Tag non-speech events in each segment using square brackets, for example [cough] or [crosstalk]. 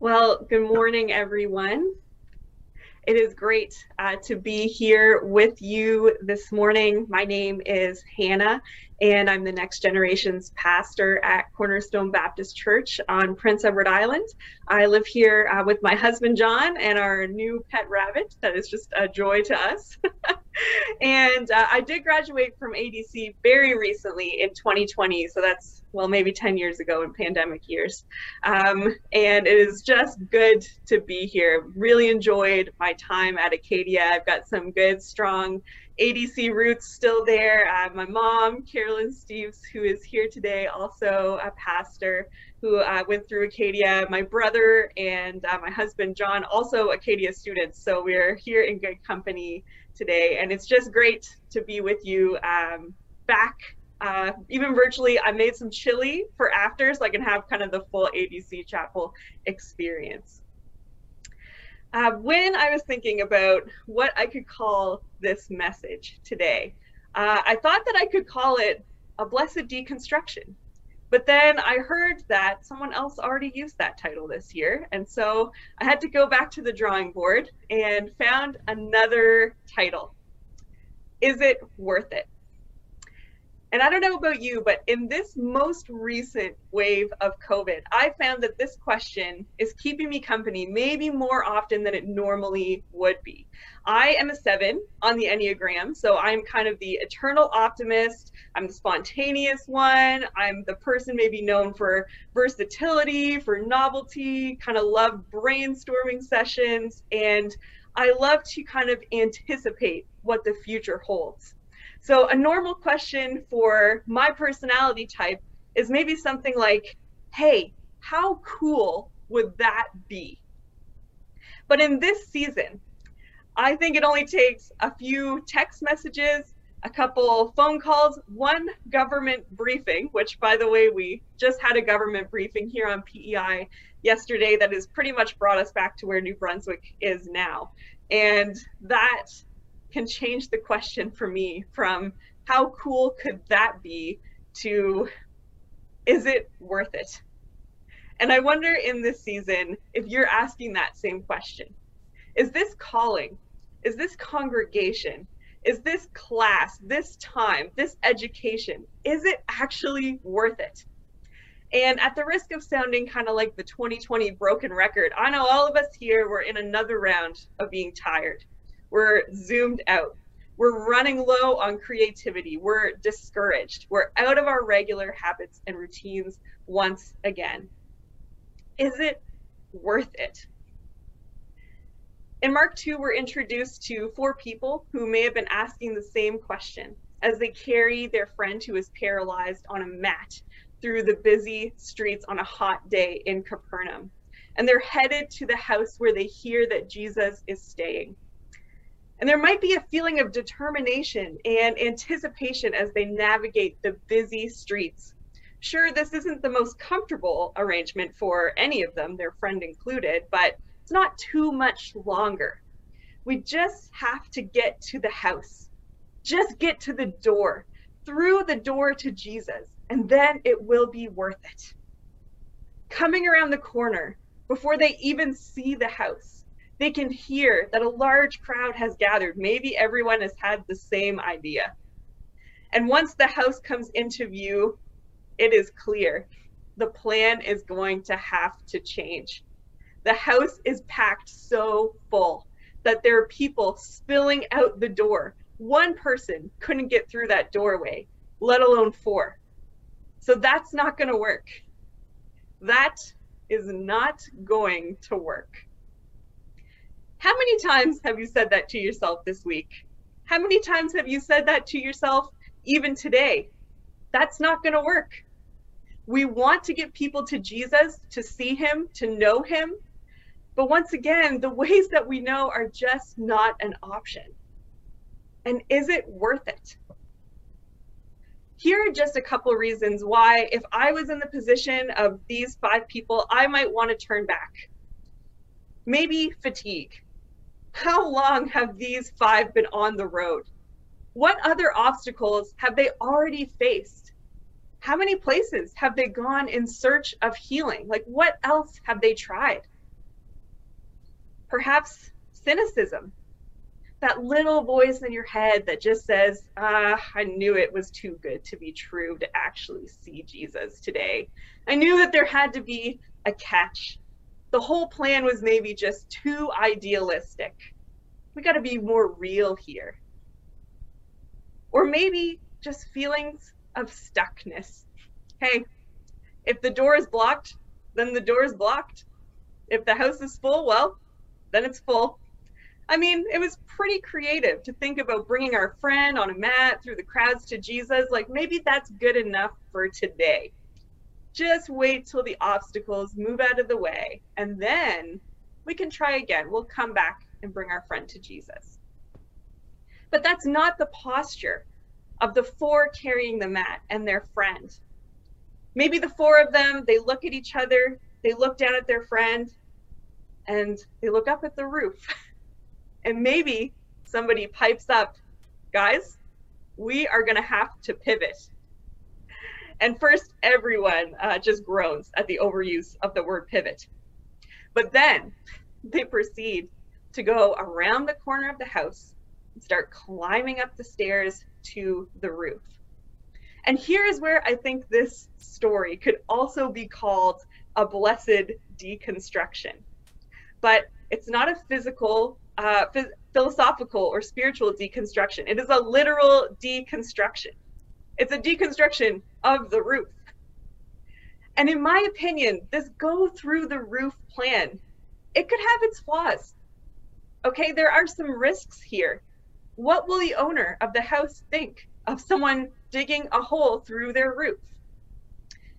Well, good morning, everyone. It is great uh, to be here with you this morning. My name is Hannah, and I'm the Next Generations pastor at Cornerstone Baptist Church on Prince Edward Island. I live here uh, with my husband John and our new pet rabbit that is just a joy to us. [laughs] and uh, I did graduate from ADC very recently in 2020, so that's well, maybe 10 years ago in pandemic years. Um, and it is just good to be here. Really enjoyed my time at Acadia. I've got some good, strong ADC roots still there. Uh, my mom, Carolyn Steves, who is here today, also a pastor who uh, went through Acadia. My brother and uh, my husband, John, also Acadia students. So we're here in good company today. And it's just great to be with you um, back uh, even virtually, I made some chili for after so I can have kind of the full ADC chapel experience. Uh, when I was thinking about what I could call this message today, uh, I thought that I could call it a blessed deconstruction. But then I heard that someone else already used that title this year. And so I had to go back to the drawing board and found another title. Is it worth it? And I don't know about you, but in this most recent wave of COVID, I found that this question is keeping me company maybe more often than it normally would be. I am a seven on the Enneagram, so I'm kind of the eternal optimist. I'm the spontaneous one. I'm the person maybe known for versatility, for novelty, kind of love brainstorming sessions, and I love to kind of anticipate what the future holds. So a normal question for my personality type is maybe something like, hey, how cool would that be? But in this season, I think it only takes a few text messages, a couple phone calls, one government briefing, which by the way, we just had a government briefing here on PEI yesterday that has pretty much brought us back to where New Brunswick is now. And that can change the question for me from how cool could that be to is it worth it? And I wonder in this season if you're asking that same question. Is this calling? Is this congregation? Is this class, this time, this education, is it actually worth it? And at the risk of sounding kind of like the 2020 broken record, I know all of us here were in another round of being tired. We're zoomed out. We're running low on creativity. We're discouraged. We're out of our regular habits and routines once again. Is it worth it? In Mark 2, we're introduced to four people who may have been asking the same question as they carry their friend who is paralyzed on a mat through the busy streets on a hot day in Capernaum. And they're headed to the house where they hear that Jesus is staying. And there might be a feeling of determination and anticipation as they navigate the busy streets. Sure, this isn't the most comfortable arrangement for any of them, their friend included, but it's not too much longer. We just have to get to the house, just get to the door, through the door to Jesus, and then it will be worth it. Coming around the corner before they even see the house they can hear that a large crowd has gathered. Maybe everyone has had the same idea. And once the house comes into view, it is clear the plan is going to have to change. The house is packed so full that there are people spilling out the door. One person couldn't get through that doorway, let alone four. So that's not going to work. That is not going to work. How many times have you said that to yourself this week? How many times have you said that to yourself even today? That's not going to work. We want to get people to Jesus, to see him, to know him. But once again, the [laughs] ways that we know are just not an option. And is it worth it? Here are just a couple reasons why, if I was in the position of these five people, I might want to turn back. Maybe fatigue. How long have these five been on the road? What other obstacles have they already faced? How many places have they gone in search of healing? Like, what else have they tried? Perhaps cynicism, that little voice in your head that just says, ah, I knew it was too good to be true to actually see Jesus today. I knew that there had to be a catch. The whole plan was maybe just too idealistic. We got to be more real here. Or maybe just feelings of stuckness. Hey, if the door is blocked, then the door is blocked. If the house is full, well, then it's full. I mean, it was pretty creative to think about bringing our friend on a mat through the crowds to Jesus. Like, maybe that's good enough for today. Just wait till the obstacles move out of the way, and then we can try again. We'll come back and bring our friend to Jesus. But that's not the posture of the four carrying the mat and their friend. Maybe the four of them, they look at each other, they look down at their friend, and they look up at the roof. [laughs] and maybe somebody pipes up, guys, we are going to have to pivot. And first, everyone uh, just groans at the overuse of the word pivot. But then they proceed to go around the corner of the house and start climbing up the stairs to the roof. And here is where I think this story could also be called a blessed deconstruction. But it's not a physical uh, philosophical or spiritual deconstruction. It is a literal deconstruction. It's a deconstruction of the roof. And in my opinion, this go through the roof plan, it could have its flaws. Okay, there are some risks here. What will the owner of the house think of someone digging a hole through their roof?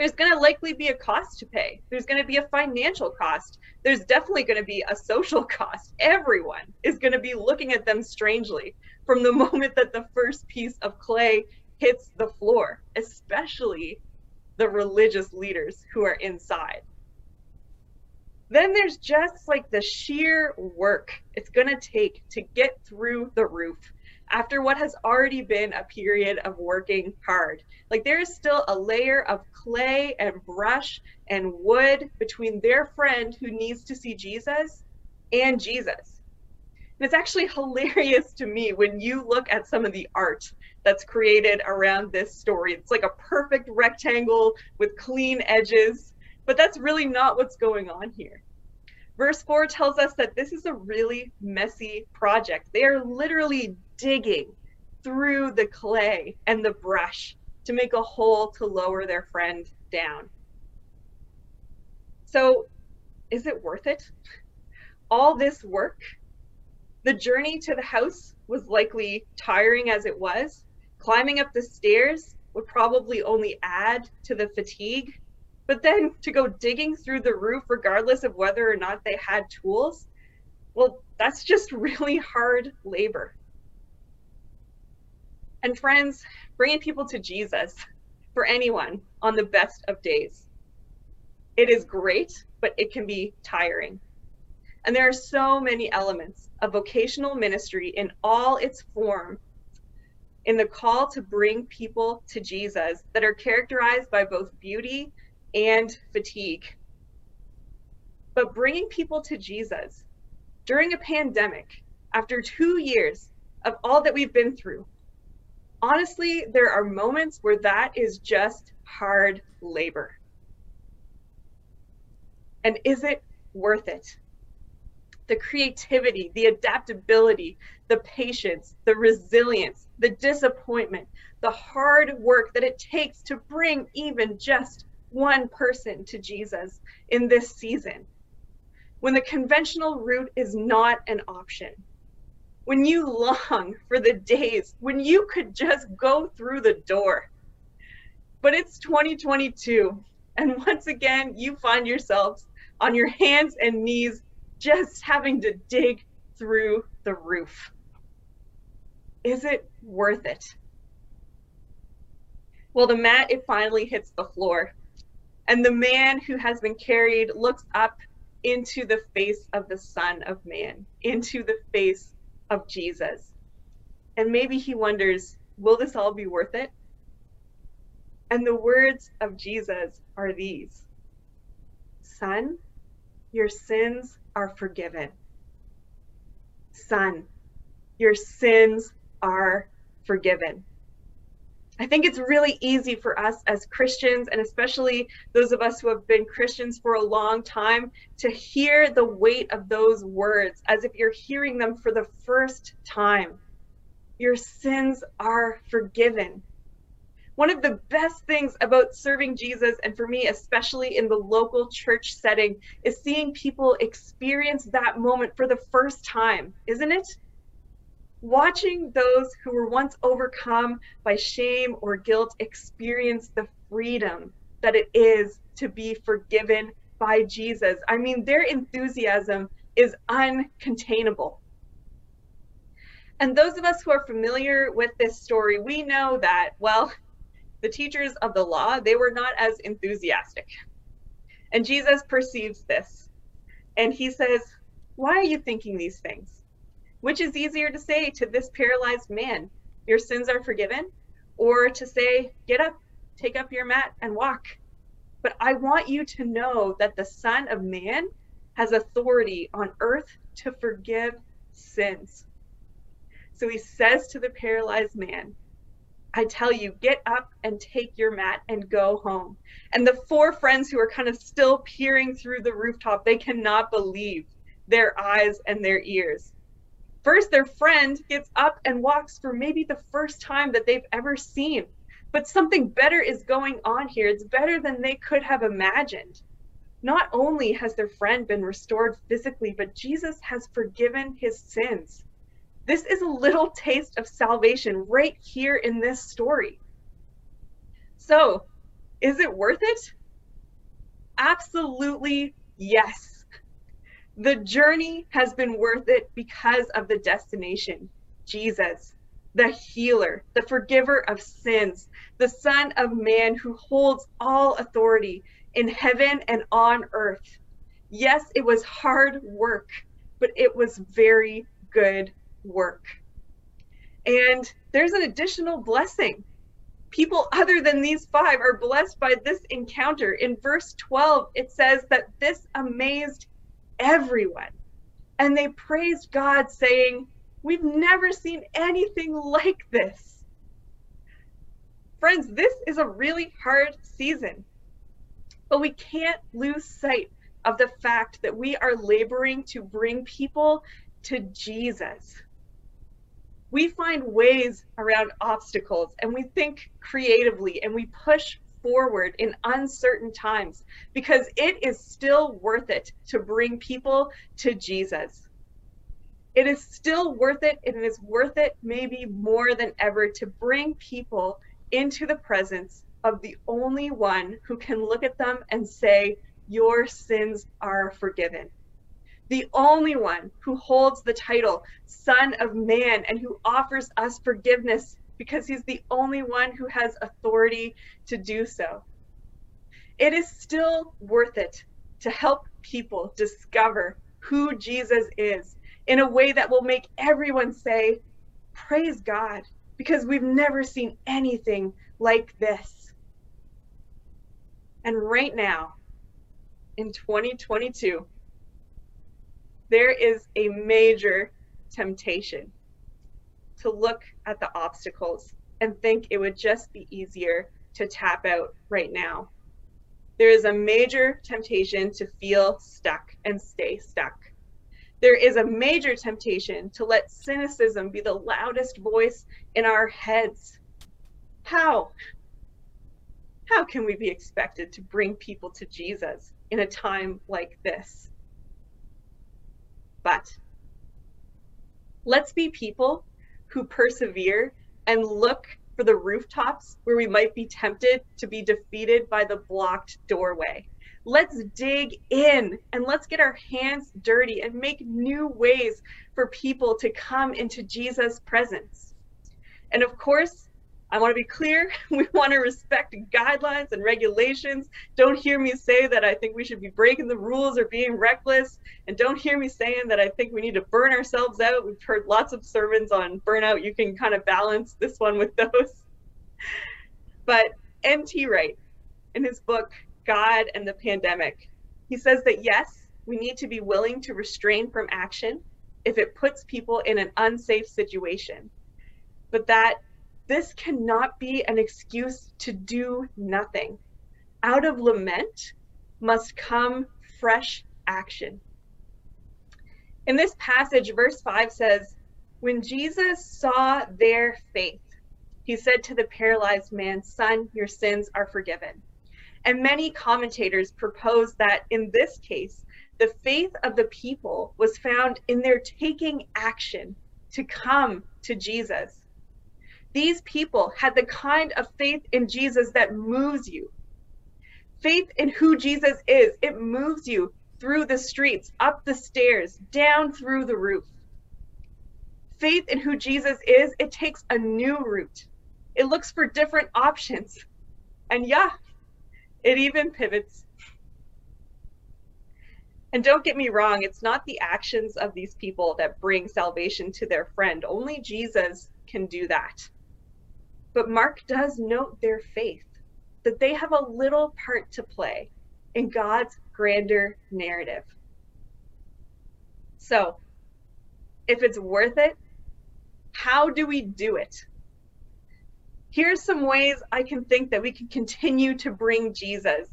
there's going to likely be a cost to pay. There's going to be a financial cost. There's definitely going to be a social [laughs] cost. Everyone is going to be looking at them strangely from the [laughs] moment that the first piece of clay hits the floor, especially the religious leaders who are inside. Then there's just like the sheer work it's going to take to get through the roof after what has already been a period of working hard. Like there is still a layer of clay and brush and wood between their friend who needs to see Jesus and Jesus. And it's actually [laughs] hilarious to me when you look at some of the art that's created around this story. It's like a perfect rectangle with clean edges, but that's really not what's going on here. Verse 4 tells us that this is a really messy project. They are literally digging through the clay and the brush to make a hole to lower their friend down. So, is it worth it? All this work? The journey to the house was likely tiring as it was. Climbing up the stairs would probably only add to the fatigue. But then to go digging through the roof, regardless of whether or not they had tools, well, that's just [laughs] really hard labor. And friends, bringing people to Jesus for anyone on the best of days. It is great, but it can be tiring. And there are so many elements of vocational ministry in all its forms in the call to bring people to Jesus that are characterized by both beauty and fatigue. But bringing people to Jesus during a pandemic, after two years of all that we've been through, honestly, there are moments where that is just hard labor. And is it worth it? The creativity, the adaptability, the patience, the resilience, the disappointment, the hard work that it takes to bring even just one person to Jesus in this season. When the conventional route is not an option, when you long for the days when you could just go through the door. But it's 2022, and once again, you find yourselves on your hands and knees just having to dig through the roof. Is it worth it? Well, the mat, it finally hits the floor. And the man who has been carried looks up into the face of the Son of Man, into the face of Jesus. And maybe he wonders, will this all be worth it? And the words of Jesus are these Son, your sins are forgiven. son, your sins are forgiven. I think it's really easy for us as Christians, and especially those of us who have been Christians for a long time, to hear the weight of those words as if you're hearing them for the first time. Your sins are forgiven. One of the best things about serving Jesus, and for me, especially in the local church setting, is seeing people experience that moment for the first time, isn't it? Watching those who were once overcome by shame or guilt experience the freedom that it is to be forgiven by Jesus. I mean, their enthusiasm is uncontainable. And those of us who are familiar with this story, we know that, well, the teachers of the law, they were not as enthusiastic. And Jesus perceives this. And he says, Why are you thinking these things? Which is easier to say to this paralyzed man, Your sins are forgiven, or to say, Get up, take up your mat, and walk? But I want you to know that the Son of Man has authority on earth to forgive sins. So he says to the paralyzed man, I tell you, get up and take your mat and go home. And the four friends who are kind of still peering through the rooftop, they cannot believe their eyes and their ears. First, their friend gets up and walks for maybe the first time that they've ever seen. But something better is going on here. It's better than they could have imagined. Not only has their friend been restored physically, but Jesus has forgiven his sins. This is a little taste of salvation right here in this story. So, is it worth it? Absolutely yes. The journey has been worth it because of the destination Jesus, the healer, the forgiver of sins, the Son of Man who holds all authority in heaven and on earth. Yes, it was hard work, but it was very good work. And there's an additional blessing. People other than these five are blessed by this encounter. In verse 12, it says that this amazed everyone. And they praised God, saying, We've never seen anything like this. Friends, this is a really hard season, but we can't lose sight of the fact that we are laboring to bring people to Jesus. We find ways around obstacles and we think creatively and we push forward in uncertain times because it is still worth it to bring people to Jesus. It is still worth it, and it is worth it maybe more than ever to bring people into the presence of the only one who can look at them and say, Your sins are forgiven. The only one who holds the title Son of Man and who offers us forgiveness because he's the only one who has authority to do so. It is still worth it to help people discover who Jesus is in a way that will make everyone say, Praise God, because we've never seen anything like this. And right now, in 2022, there is a major temptation to look at the obstacles and think it would just be easier to tap out right now. There is a major temptation to feel stuck and stay stuck. There is a major temptation to let cynicism be the loudest voice in our heads. How? How can we be expected to bring people to Jesus in a time like this? But let's be people who persevere and look for the rooftops where we might be tempted to be defeated by the blocked doorway. Let's dig in and let's get our hands dirty and make new ways for people to come into Jesus' presence. And of course, I want to be clear. [laughs] We want to respect guidelines and regulations. Don't hear me say that I think we should be breaking the rules or being reckless. And don't hear me saying that I think we need to burn ourselves out. We've heard lots of sermons on burnout. You can kind of balance this one with [laughs] those. But N.T. Wright, in his book, God and the Pandemic, he says that yes, we need to be willing to restrain from action, if it puts people in an unsafe situation, but that this cannot be an excuse to do nothing. Out of lament must come fresh action. In this passage, verse 5 says, When Jesus saw their faith, he said to the paralyzed man, Son, your sins are forgiven. And many commentators propose that in this case, the faith of the people was found in their taking action to come to Jesus. These people had the kind of faith in Jesus that moves you. Faith in who Jesus is, it moves you through the streets, up the stairs, down through the roof. Faith in who Jesus is, it takes a new route. It looks for different options. And yeah, it even pivots. And don't get me wrong, it's not the actions of these people that bring salvation to their friend. Only Jesus can do that. But Mark does note their faith, that they have a little part to play in God's grander narrative. So, if it's worth it, how do we do it? Here's some ways I can think that we can continue to bring Jesus,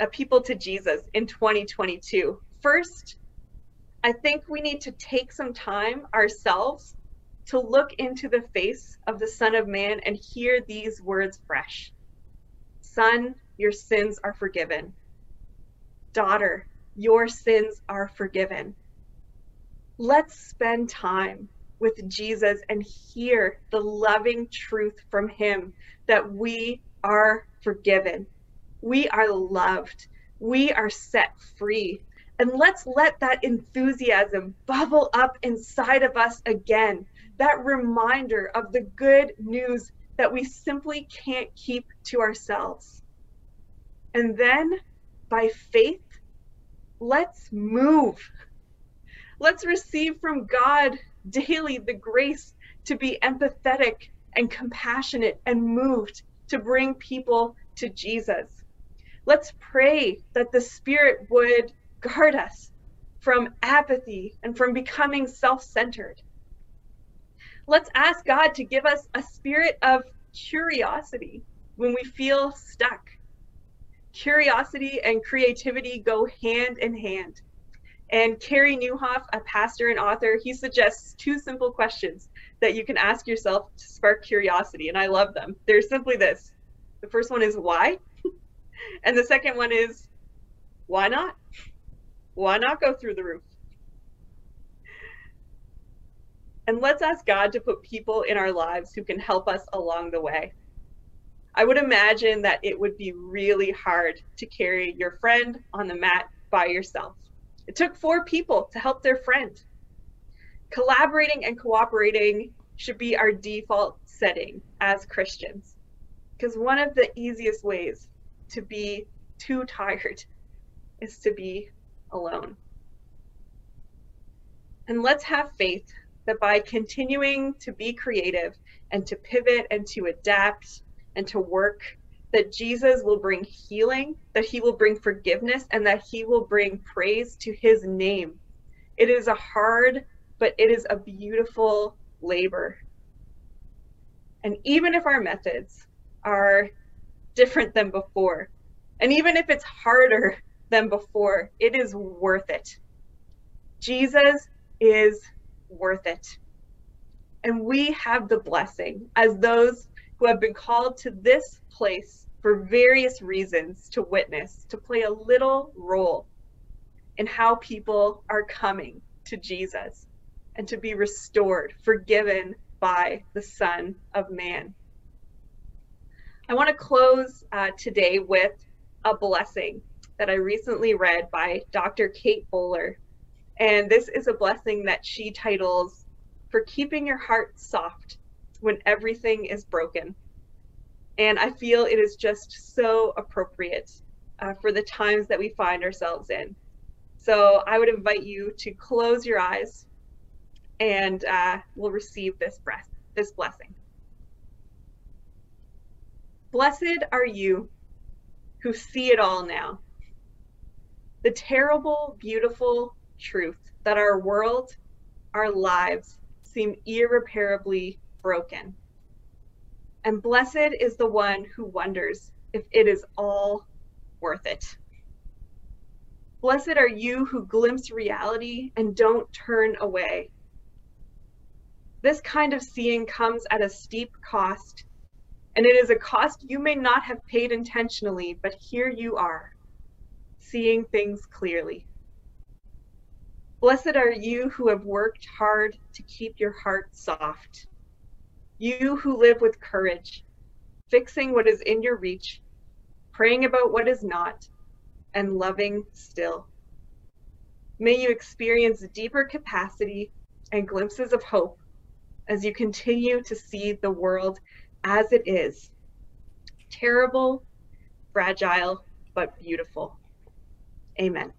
uh, people to Jesus in 2022. First, I think we need to take some time ourselves to look into the face of the Son of Man and hear these words fresh Son, your sins are forgiven. Daughter, your sins are forgiven. Let's spend time with Jesus and hear the loving truth from Him that we are forgiven. We are loved. We are set free. And let's let that enthusiasm bubble up inside of us again. That reminder of the good news that we simply can't keep to ourselves. And then by faith, let's move. Let's receive from God daily the grace to be empathetic and compassionate and moved to bring people to Jesus. Let's pray that the Spirit would guard us from apathy and from becoming self centered. Let's ask God to give us a spirit of curiosity when we feel stuck curiosity and creativity go hand in hand. And Carey Nieuwhof, a pastor and author, he suggests two simple questions that you can ask yourself to spark curiosity. And I love them. They're simply this the first one is why? [laughs] and the second one is why not? Why not go through the roof? And let's ask God to put people in our lives who can help us along the way. I would imagine that it would be really hard to carry your friend on the mat by yourself. It took four people to help their friend. Collaborating and cooperating should be our default setting as Christians. Because one of the easiest ways to be too tired is to be alone. And let's have faith that by continuing to be creative and to pivot and to adapt and to work that Jesus will bring healing, that he will bring forgiveness, and that he will bring praise to his name. It is a hard, but it is a beautiful labor. And even if our methods are different than before, and even if it's harder than before, it is worth it. Jesus is worth it. And we have the blessing as those who have been called to this place for various reasons to witness, to play a little role in how people are coming to Jesus and to be restored, forgiven by the Son of Man. I want to close uh, today with a blessing that I recently read by Dr. Kate Bowler. And this is a blessing that she titles, For Keeping Your Heart Soft when everything is broken. And I feel it is just so appropriate uh, for the times that we find ourselves in. So I would invite you to close your eyes and uh, we'll receive this breath, this blessing. Blessed are you who see it all now. The terrible, beautiful truth that our world our lives seem irreparably broken. And blessed is the one who wonders if it is all worth it. Blessed are you who glimpse reality and don't turn away. This kind of seeing comes at a steep cost, and it is a cost you may not have paid intentionally, but here you are, seeing things clearly. Blessed are you who have worked hard to keep your heart soft. You who live with courage, fixing what is in your reach, praying about what is not, and loving still. May you experience deeper capacity and glimpses of hope as you continue to see the world as it is terrible, fragile, but beautiful. Amen.